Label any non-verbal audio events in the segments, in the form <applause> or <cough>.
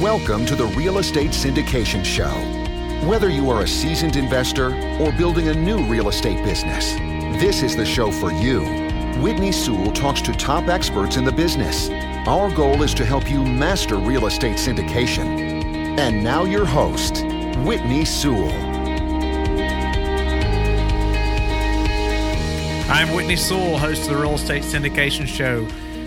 Welcome to the Real Estate Syndication Show. Whether you are a seasoned investor or building a new real estate business, this is the show for you. Whitney Sewell talks to top experts in the business. Our goal is to help you master real estate syndication. And now, your host, Whitney Sewell. I'm Whitney Sewell, host of the Real Estate Syndication Show.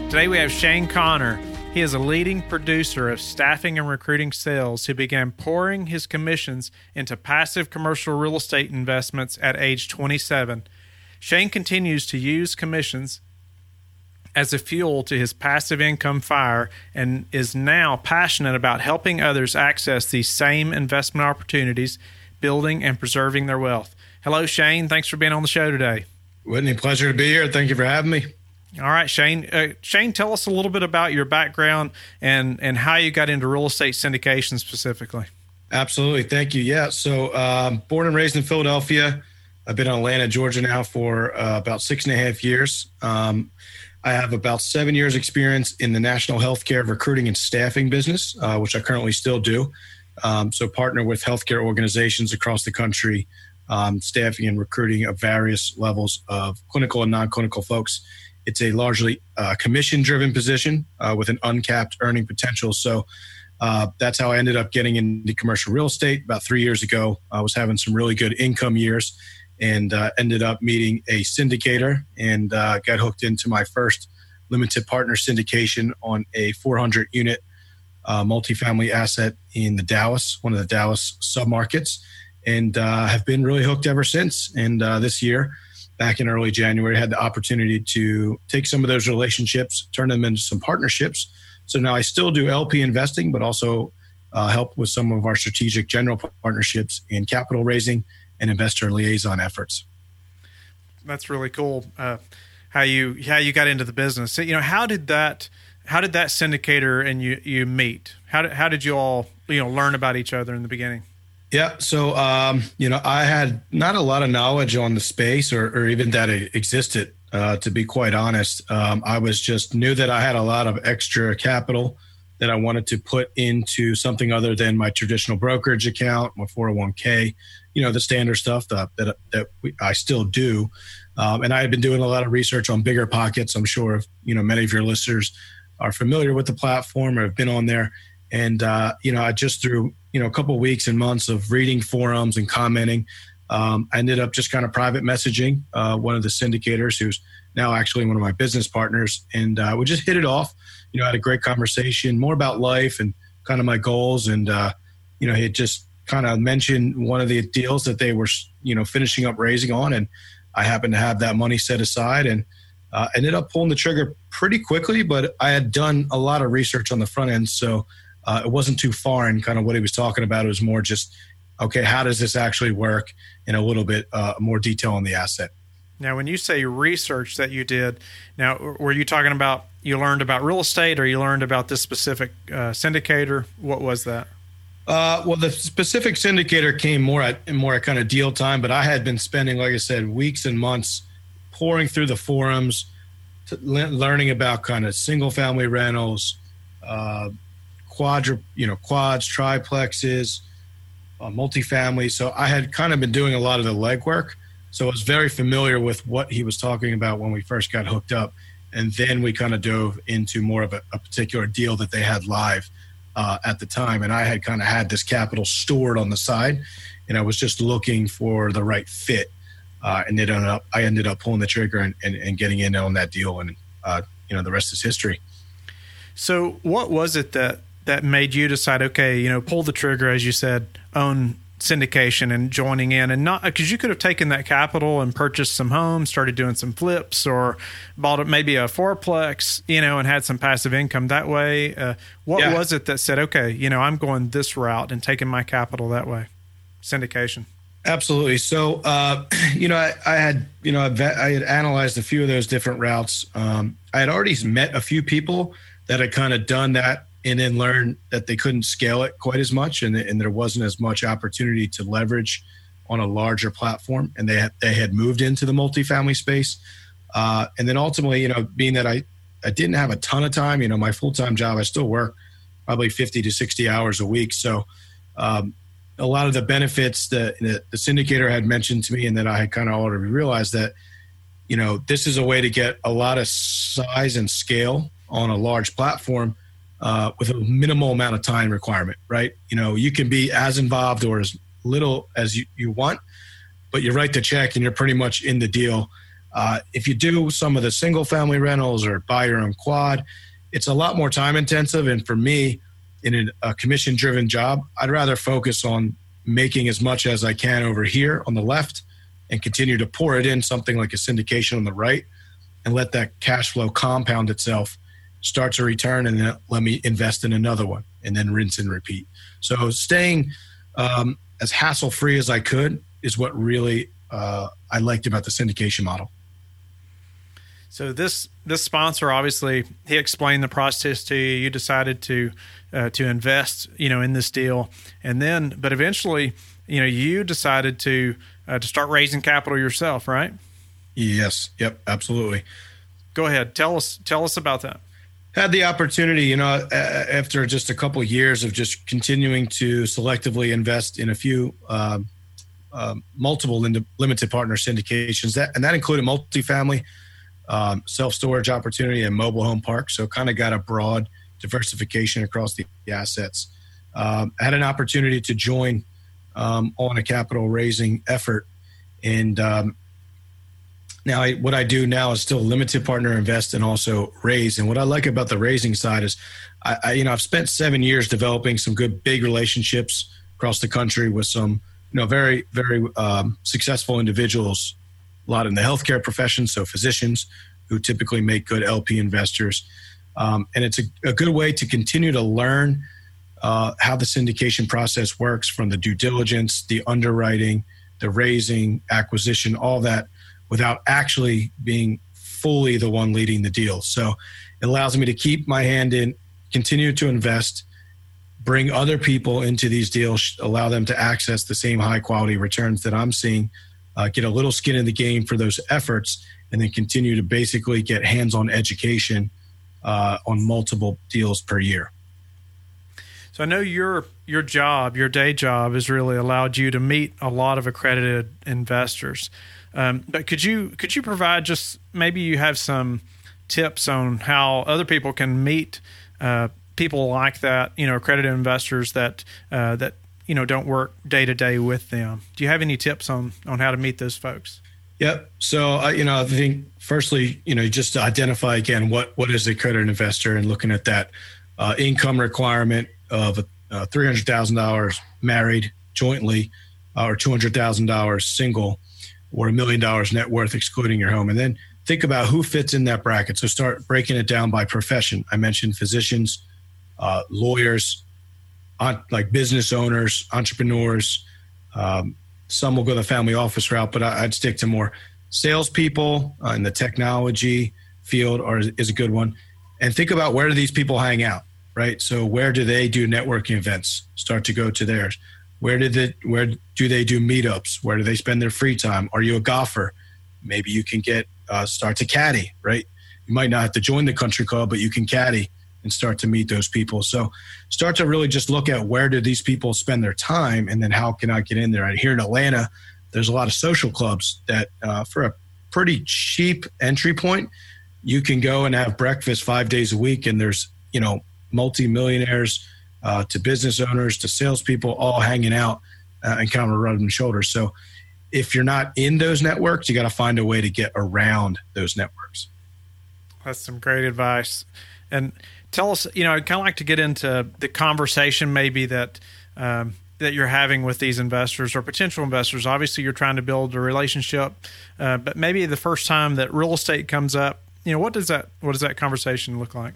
Today we have Shane Conner. He is a leading producer of staffing and recruiting sales who began pouring his commissions into passive commercial real estate investments at age 27. Shane continues to use commissions as a fuel to his passive income fire and is now passionate about helping others access these same investment opportunities, building and preserving their wealth. Hello, Shane. Thanks for being on the show today. Whitney, pleasure to be here. Thank you for having me. All right, Shane. Uh, Shane, tell us a little bit about your background and and how you got into real estate syndication specifically. Absolutely, thank you. Yeah, so um, born and raised in Philadelphia. I've been in Atlanta, Georgia now for uh, about six and a half years. Um, I have about seven years experience in the national healthcare recruiting and staffing business, uh, which I currently still do. Um, so partner with healthcare organizations across the country, um, staffing and recruiting of various levels of clinical and non-clinical folks it's a largely uh, commission driven position uh, with an uncapped earning potential. So uh, that's how I ended up getting into commercial real estate about three years ago. I was having some really good income years and uh, ended up meeting a syndicator and uh, got hooked into my first limited partner syndication on a 400 unit uh, multifamily asset in the Dallas, one of the Dallas submarkets, and have been really hooked ever since. And this year, back in early January, had the opportunity to take some of those relationships, turn them into some partnerships. So now I still do LP investing, but also uh, help with some of our strategic general partnerships in capital raising and investor liaison efforts. That's really cool. Uh, how you how you got into the business? So, you know, how did that how did that syndicator and you you meet? How did how did you all you know learn about each other in the beginning? Yeah. So, um, you know, I had not a lot of knowledge on the space or, or even that it existed, uh, to be quite honest. Um, I was just knew that I had a lot of extra capital that I wanted to put into something other than my traditional brokerage account, my 401k, you know, the standard stuff that, that, that we, I still do. Um, and I had been doing a lot of research on BiggerPockets. I'm sure, if, you know, many of your listeners are familiar with the platform or have been on there. And, uh, you know, I just through you know a couple weeks and months of reading forums and commenting. Um, i ended up just kind of private messaging uh, one of the syndicators who's now actually one of my business partners. And uh, we just hit it off you know had a great conversation more about life and kind of my goals. And uh, you know he just kind of mentioned one of the deals that they were you know finishing up raising on. And i happened to have that money set aside and uh, ended up pulling the trigger pretty quickly but i had done a lot of research on the front end. So uh, it wasn't too far in kind of what he was talking about. It was more just, okay, how does this actually work in a little bit uh, more detail on the asset. Now, when you say research that you did, now were you talking about you learned about real estate or you learned about this specific uh, syndicator? What was that? Uh, well, the specific syndicator came more at more at kind of deal time, but I had been spending, like I said, weeks and months pouring through the forums, learning about kind of single family rentals, uh, quadru, you know, quads, triplexes, uh, multifamily. So I had kind of been doing a lot of the legwork. So I was very familiar with what he was talking about when we first got hooked up. And then we kind of dove into more of a, a particular deal that they had live uh, at the time. And I had kind of had this capital stored on the side, and I was just looking for the right fit. Uh, and it ended up, I ended up pulling the trigger and, and, and getting in on that deal. And, uh, you know, the rest is history. So, what was it that that made you decide, okay, you know, pull the trigger, as you said, own syndication and joining in and not because you could have taken that capital and purchased some homes started doing some flips or bought maybe a fourplex you know and had some passive income that way. Uh, what yeah. was it that said okay you know i'm going this route and taking my capital that way? Syndication. Absolutely. So uh, <clears throat> you know I, I, had you know i had analyzed a few of those different routes. Um, i had already met a few people that had kind of done that and then learn that they couldn't scale it quite as much and, and there wasn't as much opportunity to leverage on a larger platform and they had, they had moved into the multifamily space uh, and then ultimately you know being that I, I didn't have a ton of time you know my full-time job i still work probably 50 to 60 hours a week. So, um, a lot of the benefits that, that the syndicator had mentioned to me and that I had kind of already realized that, you know, this is a way to get a lot of size and scale on a large platform uh, with a minimal amount of time requirement, right? You know, you can be as involved or as little as you, you want, but you write the check and you're pretty much in the deal. Uh, if you do some of the single family rentals or buy your own quad, it's a lot more time intensive. And for me, in a commission driven job, I'd rather focus on making as much as I can over here on the left and continue to pour it in something like a syndication on the right and let that cash flow compound itself, start to return, and then let me invest in another one and then rinse and repeat. So staying um, as hassle free as I could is what really uh, I liked about the syndication model. So this this sponsor obviously he explained the process to you. You decided to uh, to invest, you know, in this deal, and then but eventually, you know, you decided to uh, to start raising capital yourself, right? Yes. Yep. Absolutely. Go ahead. Tell us tell us about that. Had the opportunity, you know, after just a couple of years of just continuing to selectively invest in a few um, uh, multiple limited partner syndications, that and that included multifamily um, self storage opportunity and mobile home park. So kind of got a broad diversification across the assets. Um, had an opportunity to join um, on a capital raising effort, and um, now I, what I do now is still limited partner invest and also raise. And what I like about the raising side is, I, I you know I've spent seven years developing some good big relationships across the country with some you know very very um, successful individuals a lot in the healthcare profession, so physicians who typically make good LP investors. Um, and it's a, a, good way to continue to learn uh, how the syndication process works from the due diligence, the underwriting, the raising, acquisition, all that without actually being fully the one leading the deal. So it allows me to keep my hand in, continue to invest, bring other people into these deals, allow them to access the same high quality returns that I'm seeing uh, get a little skin in the game for those efforts, and then continue to basically get hands on education uh, on multiple deals per year. So I know your your job, your day job, has really allowed you to meet a lot of accredited investors. Um, but could you could you provide just maybe you have some tips on how other people can meet uh, people like that, you know, accredited investors that uh, that you know don't work day to day with them. Do you have any tips on on how to meet those folks? Yep. So I, you know, I think firstly, you know, just to identify again what what is a credit investor and looking at that uh, income requirement of uh, three hundred thousand dollars married jointly, uh, or two hundred thousand dollars single, or a million dollars net worth excluding your home, and then think about who fits in that bracket. So start breaking it down by profession. I mentioned physicians, uh, lawyers, like business owners, entrepreneurs. Um, some will go the family office route, but I, would stick to more salespeople uh, in the technology field are, is a good one. And think about where do these people hang out, right? So where do they do networking events? Start to go to theirs. Where did it? Where do they do meetups? Where do they spend their free time? Are you a golfer? Maybe you can get uh, start to caddy, right? You might not have to join the country club, but you can caddy and start to meet those people. So start to really just look at where do these people spend their time and then how can I get in there? Here in Atlanta, there's a lot of social clubs that uh, for a pretty cheap entry point, you can go and have breakfast five days a week. And there's, you know, multi-millionaires uh, to business owners to salespeople all hanging out uh, and kind of rubbing shoulders. So if you're not in those networks, you got to find a way to get around those networks. That's some great advice. And tell us, you know, I'd kind of like to get into the conversation maybe that um, that you're having with these investors or potential investors. Obviously, you're trying to build a relationship, uh, but maybe the first time that real estate comes up, you know, what does that what does that conversation look like?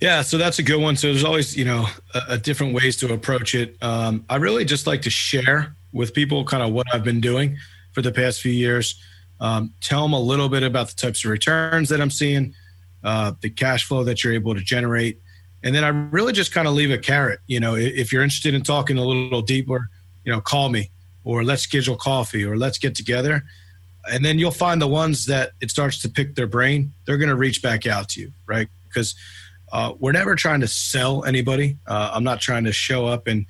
Yeah, so that's a good one. So there's always, you know, a, a different ways to approach it. Um, I really just like to share with people kind of what I've been doing for the past few years. Um, tell them a little bit about the types of returns that I'm seeing, uh, the cash flow that you're able to generate. And then I really just kind of leave a carrot. You know, if you're interested in talking a little deeper, you know, call me or let's schedule coffee or let's get together. And then you'll find the ones that it starts to pick their brain, they're going to reach back out to you, right? Because uh, we're never trying to sell anybody. Uh, I'm not trying to show up and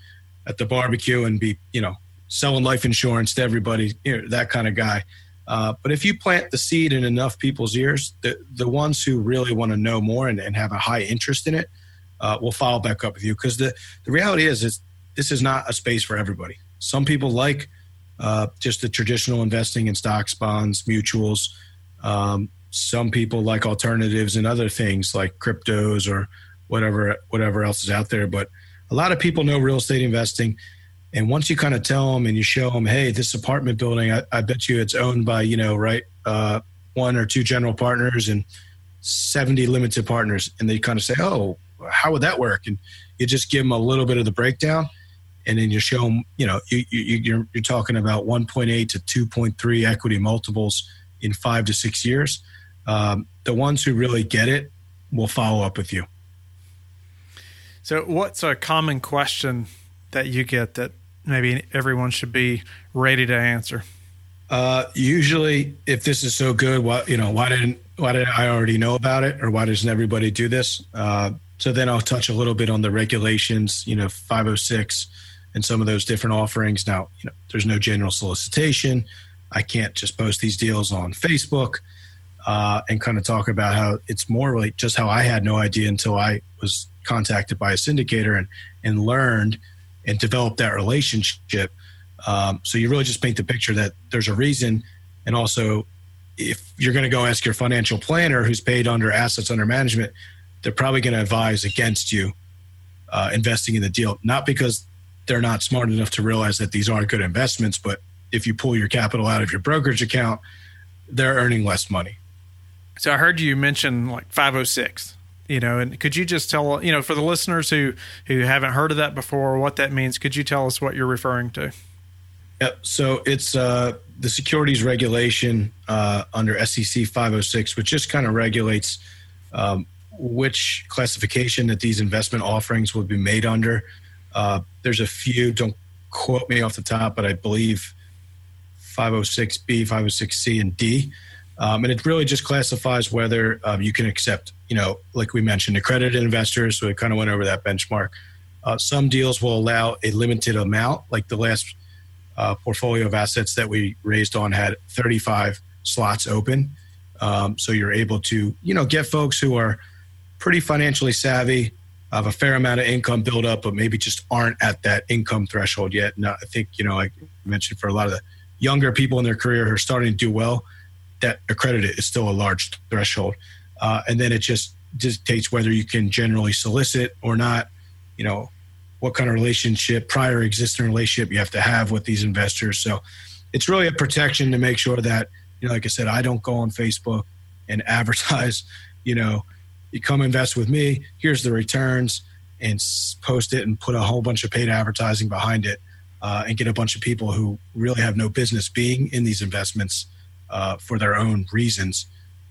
at the barbecue and be, you know, selling life insurance to everybody, you know, that kind of guy. Uh, but if you plant the seed in enough people's ears, the, the ones who really want to know more and, and have a high interest in it uh, will follow back up with you. Because the, the reality is, is this is not a space for everybody. Some people like uh, just the traditional investing in stocks, bonds, mutuals. Um, some people like alternatives and other things like cryptos or whatever whatever else is out there. But a lot of people know real estate investing. And once you kind of tell them and you show them, hey, this apartment building, I, I bet you it's owned by, you know, right, uh, one or two general partners and 70 limited partners. And they kind of say, oh, how would that work? And you just give them a little bit of the breakdown. And then you show them, you know, you, you, you're, you're talking about 1.8 to 2.3 equity multiples in five to six years. Um, the ones who really get it will follow up with you. So, what's a common question that you get that maybe everyone should be ready to answer? Uh, usually, if this is so good, why you know why didn't why did I already know about it, or why doesn't everybody do this? Uh, so then I'll touch a little bit on the regulations, you know, 506 and some of those different offerings. Now, you know, there's no general solicitation. I can't just post these deals on Facebook uh, and kind of talk about how it's more like just how I had no idea until I was contacted by a syndicator and and learned and developed that relationship. Um, so you really just paint the picture that there's a reason, and also if you're going to go ask your financial planner who's paid under assets under management, they're probably going to advise against you uh, investing in the deal, not because they're not smart enough to realize that these aren't good investments, but if you pull your capital out of your brokerage account, they're earning less money. So I heard you mention like 506 you know and could you just tell you know for the listeners who who haven't heard of that before what that means could you tell us what you're referring to? Yep. So it's uh, the securities regulation uh, under sec 506 which just kind of regulates um, which classification that these investment offerings will be made under. Uh, there's a few don't quote me off the top but i believe 506b 506c and d um, and it really just classifies whether um, you can accept, you know, like we mentioned, accredited investors. So we kind of went over that benchmark. Uh, some deals will allow a limited amount, like the last uh, portfolio of assets that we raised on had 35 slots open. Um, so you're able to, you know, get folks who are pretty financially savvy, have a fair amount of income build up, but maybe just aren't at that income threshold yet. And I think, you know, I mentioned, for a lot of the younger people in their career who are starting to do well, that accredited is still a large threshold. Uh, and then it just dictates whether you can generally solicit or not, you know, what kind of relationship, prior existing relationship you have to have with these investors. So it's really a protection to make sure that, you know, like I said, I don't go on Facebook and <laughs> advertise, you know, you come invest with me, here's the returns, and post it and put a whole bunch of paid advertising behind it uh, and get a bunch of people who really have no business being in these investments uh, for their own reasons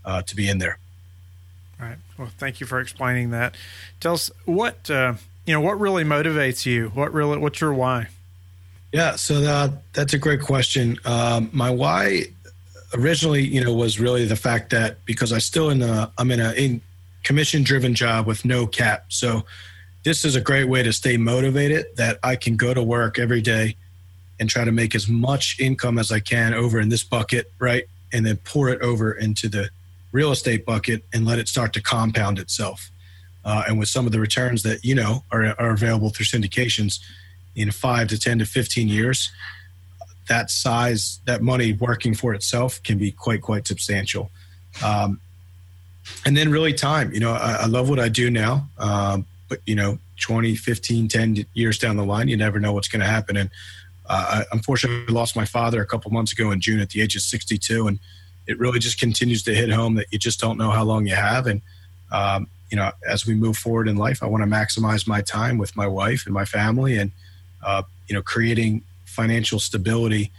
uh, to be in there. All right. Well, thank you for explaining that. Tell us what uh, you know. What really motivates you? What really? What's your why? Yeah. So that, that's a great question. Um, my why originally, you know, was really the fact that because I still in a I'm in a in commission driven job with no cap. So this is a great way to stay motivated. That I can go to work every day and try to make as much income as I can over in this bucket, right? And then pour it over into the real estate bucket and let it start to compound itself. Uh, and with some of the returns that you know are, are available through syndications in five to 10 to 15 years, that size, that money working for itself can be quite, quite substantial. Um, and then really time, you know, I, I love what I do now. Um, but, you know, 20, 15, 10 years down the line, you never know what's going to happen. And I unfortunately lost my father a couple months ago in June at the age of 62, and it really just continues to hit home that you just don't know how long you have. And um, you know, as we move forward in life, I want to maximize my time with my wife and my family, and uh, you know, creating financial stability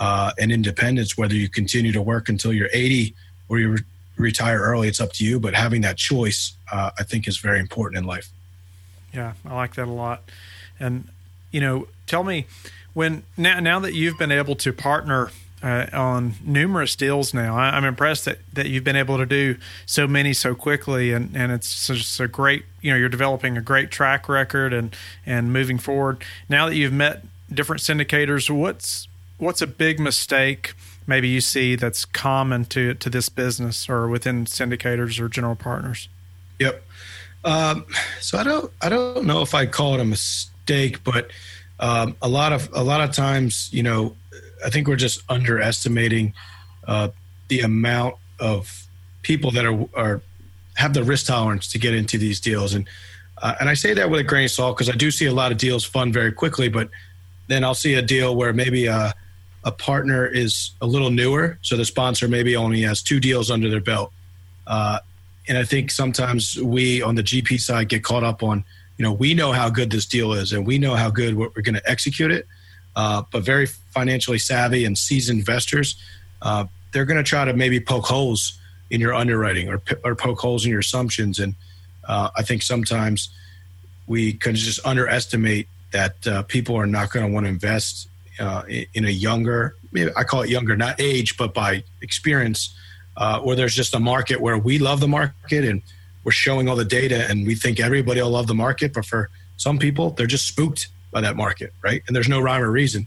uh, and independence. Whether you continue to work until you're 80 or you re- retire early, it's up to you. But having that choice, uh, I think, is very important in life. Yeah, I like that a lot. And you know, tell me when now now that you've been able to partner uh, on numerous deals now. I, am I'm impressed that, that you've been able to do so many so quickly, and, and it's just a great you know you're developing a great track record and and moving forward. Now that you've met different syndicators, what's what's a big mistake maybe you see that's common to to this business or within syndicators or general partners? Yep. Um, so I don't I don't know if I call it a mistake, but um, a lot of a lot of times, you know, I think we're just underestimating uh, the amount of people that are are have the risk tolerance to get into these deals, and uh, and I say that with a grain of salt because I do see a lot of deals fund very quickly, but then I'll see a deal where maybe a, a partner is a little newer, so the sponsor maybe only has two deals under their belt, uh, and I think sometimes we on the GP side get caught up on you know we know how good this deal is and we know how good what we're going to execute it uh, but very financially savvy and seasoned investors, uh, they're going to try to maybe poke holes in your underwriting or, or poke holes in your assumptions. And uh, I think sometimes we can just underestimate that uh, people are not going to want to invest uh, in a younger, I call it younger, not age, but by experience, uh, where there's just a market where we love the market and we're showing all the data and we think everybody will love the market. But for some people, they're just spooked by that market, right? And there's no rhyme or reason.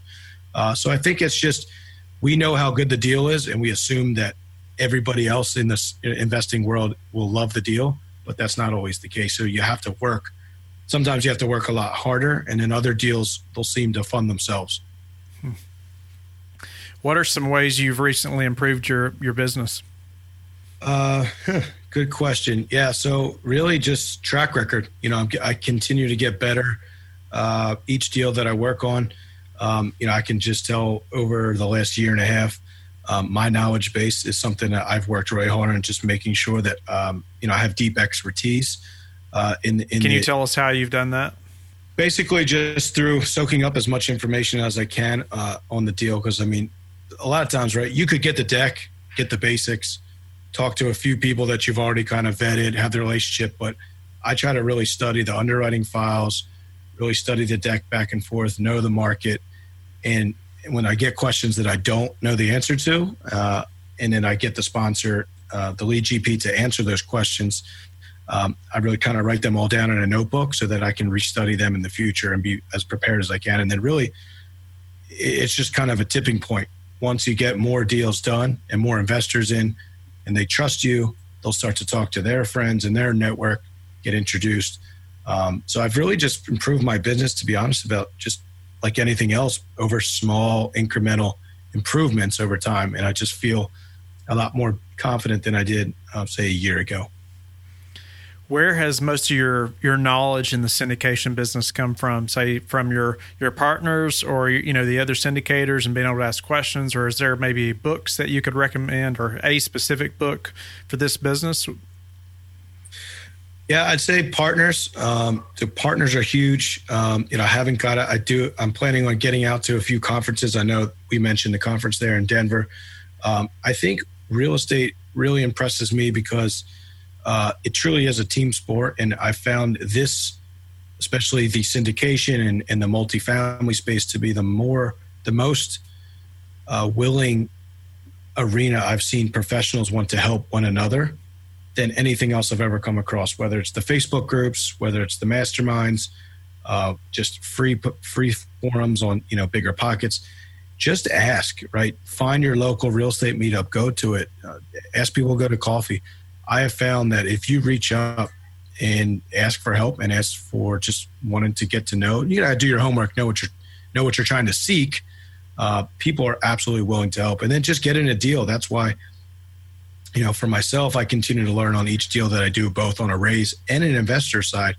Uh, so I think it's just we know how good the deal is, and we assume that everybody else in this investing world will love the deal, but that's not always the case. So you have to work. Sometimes you have to work a lot harder, and in other deals, they'll seem to fund themselves. Hmm. What are some ways you've recently improved your your business? Uh, <laughs> good question. Yeah, so really just track record. You know, I continue to get better uh, each deal that I work on. Um, you know, I can just tell over the last year and a half, um, my knowledge base is something that I've worked really hard on, just making sure that um, you know I have deep expertise. Uh, in, in can you the, tell us how you've done that? Basically, just through soaking up as much information as I can uh, on the deal. Because I mean, a lot of times, right? You could get the deck, get the basics, talk to a few people that you've already kind of vetted, have the relationship, but I try to really study the underwriting files really study the deck back and forth, know the market, and when I get questions that I don't know the answer to, uh, and then I get the sponsor, uh, the lead GP, to answer those questions. Um, I really kind of write them all down in a notebook so that I can restudy them in the future and be as prepared as I can. And then really, it's just kind of a tipping point. Once you get more deals done and more investors in, and they trust you, they'll start to talk to their friends and their network, get introduced. Um, so I've really just improved my business, to be honest, about just like anything else, over small incremental improvements over time. And I just feel a lot more confident than I did, uh, say, a year ago. Where has most of your your knowledge in the syndication business come from? Say from your your partners or you know the other syndicators and being able to ask questions, or is there maybe books that you could recommend or a specific book for this business? Yeah, I'd say partners. Um, the partners are huge. Um, you know, I haven't got it. I do. I'm planning on getting out to a few conferences. I know we mentioned the conference there in Denver. Um, I think real estate really impresses me because uh, it truly is a team sport, and I found this, especially the syndication and, and the multifamily space, to be the more, the most uh, willing arena I've seen professionals want to help one another than anything else I've ever come across. Whether it's the Facebook groups, whether it's the masterminds, uh, just free free forums on you know BiggerPockets. Just ask, right? Find your local real estate meetup, go to it, uh, ask people to go to coffee. I have found that if you reach up and ask for help and ask for just wanting to get to know, you gotta do your homework, know what you're know what you're trying to seek. Uh, people are absolutely willing to help, and then just get in a deal. That's why you know, for myself, I continue to learn on each deal that I do, both on a raise and an investor side.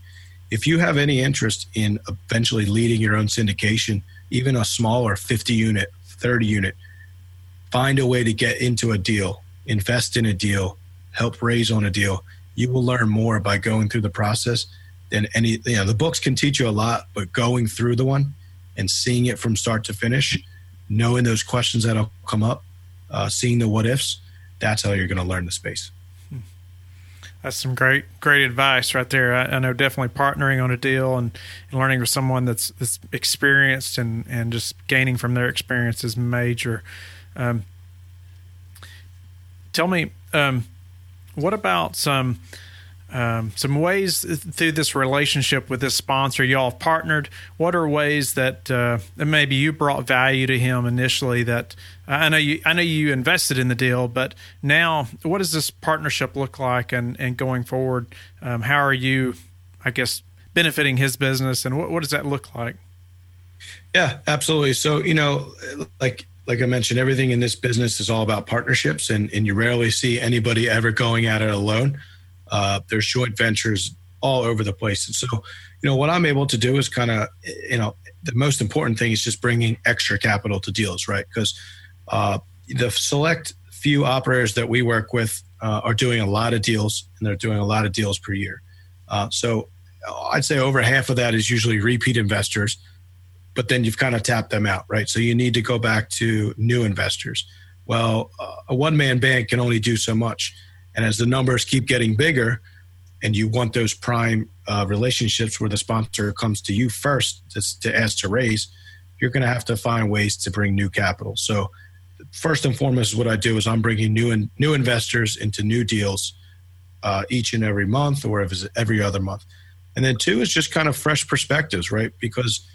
If you have any interest in eventually leading your own syndication, even a smaller 50 unit, 30 unit, find a way to get into a deal, invest in a deal, help raise on a deal. You will learn more by going through the process than any, you know, the books can teach you a lot, but going through the one and seeing it from start to finish, knowing those questions that'll come up, uh, seeing the what ifs, that's how you're going to learn the space. That's some great, great advice right there. I, I know definitely partnering on a deal and, and, learning with someone that's, that's experienced and, and just gaining from their experience is major. Um, tell me, um, what about some um, some ways through this relationship with this sponsor y'all have partnered? What are ways that, uh, maybe you brought value to him initially that uh, i know you i know you invested in the deal but now what does this partnership look like and and going forward? Um, how are you i guess benefiting his business and what, what does that look like? Yeah absolutely. So you know like like I mentioned, everything in this business is all about partnerships, and, and you rarely see anybody ever going at it alone. Uh, there's joint ventures all over the place. And so, you know, what I'm able to do is kind of, you know, the most important thing is just bringing extra capital to deals, right? Because uh, the select few operators that we work with uh, are doing a lot of deals, and they're doing a lot of deals per year. Uh, so I'd say over half of that is usually repeat investors, but then you've kind of tapped them out, right? So you need to go back to new investors. Well, uh, a one man band can only do so much. And as the numbers keep getting bigger, and you want those prime uh, relationships where the sponsor comes to you first to, to ask to raise, you're going to have to find ways to bring new capital. So, first and foremost, what I do is I'm bringing new and new investors into new deals uh, each and every month, or every other month. And then two is just kind of fresh perspectives, right? Because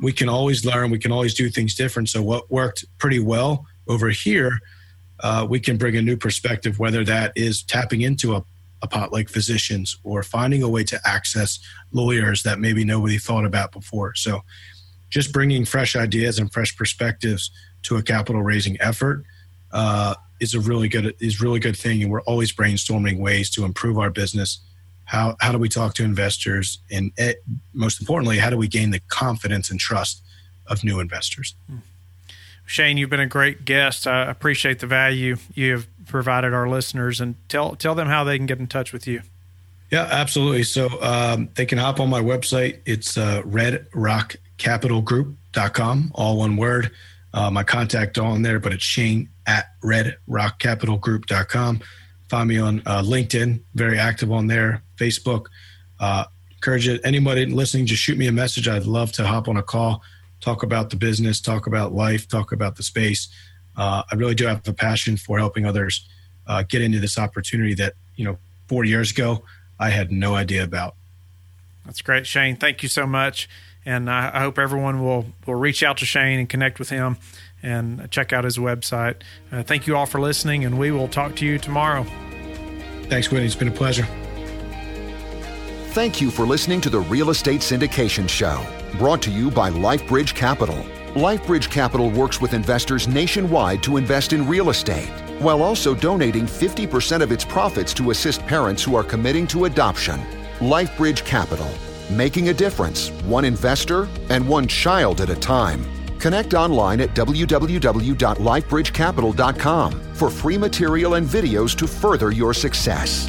we can always learn, we can always do things different. So, what worked pretty well over here uh, we can bring a new perspective, whether that is tapping into a, a pot like physicians or finding a way to access lawyers that maybe nobody thought about before. So, just bringing fresh ideas and fresh perspectives to a capital raising effort uh, is a really good is really good thing, and we're always brainstorming ways to improve our business. How how do we talk to investors, and it, eh, most importantly, how do we gain the confidence and trust of new investors? Hmm. Shane, you've been a great guest. I appreciate the value you have provided our listeners, and tell tell them how they can get in touch with you. Yeah, absolutely. So um, they can hop on my website. It's uh, redrockcapitalgroup.com, all one word. Uh, my contact on there, but it's Shane at redrockcapitalgroup.com. Find me on uh, LinkedIn, very active on there, Facebook. Uh, encourage anybody listening, just shoot me a message. I'd love to hop on a call talk about the business, talk about life, talk about the space. Uh, I really do have a passion for helping others uh, get into this opportunity that you know four years ago I had no idea about. That's great, Shane. Thank you so much, and I, I hope everyone will will reach out to Shane and connect with him and check out his website. Uh, thank you all for listening, and we will talk to you tomorrow. Thanks, Whitney. It's been a pleasure. Thank you for listening to the Real Estate Syndication Show. Brought to you by LifeBridge Capital. LifeBridge Capital works with investors nationwide to invest in real estate, while also donating 50% of its profits to assist parents who are committing to adoption. LifeBridge Capital, making a difference, one investor and one child at a time. Connect online at www.lifebridgecapital.com for free material and videos to further your success.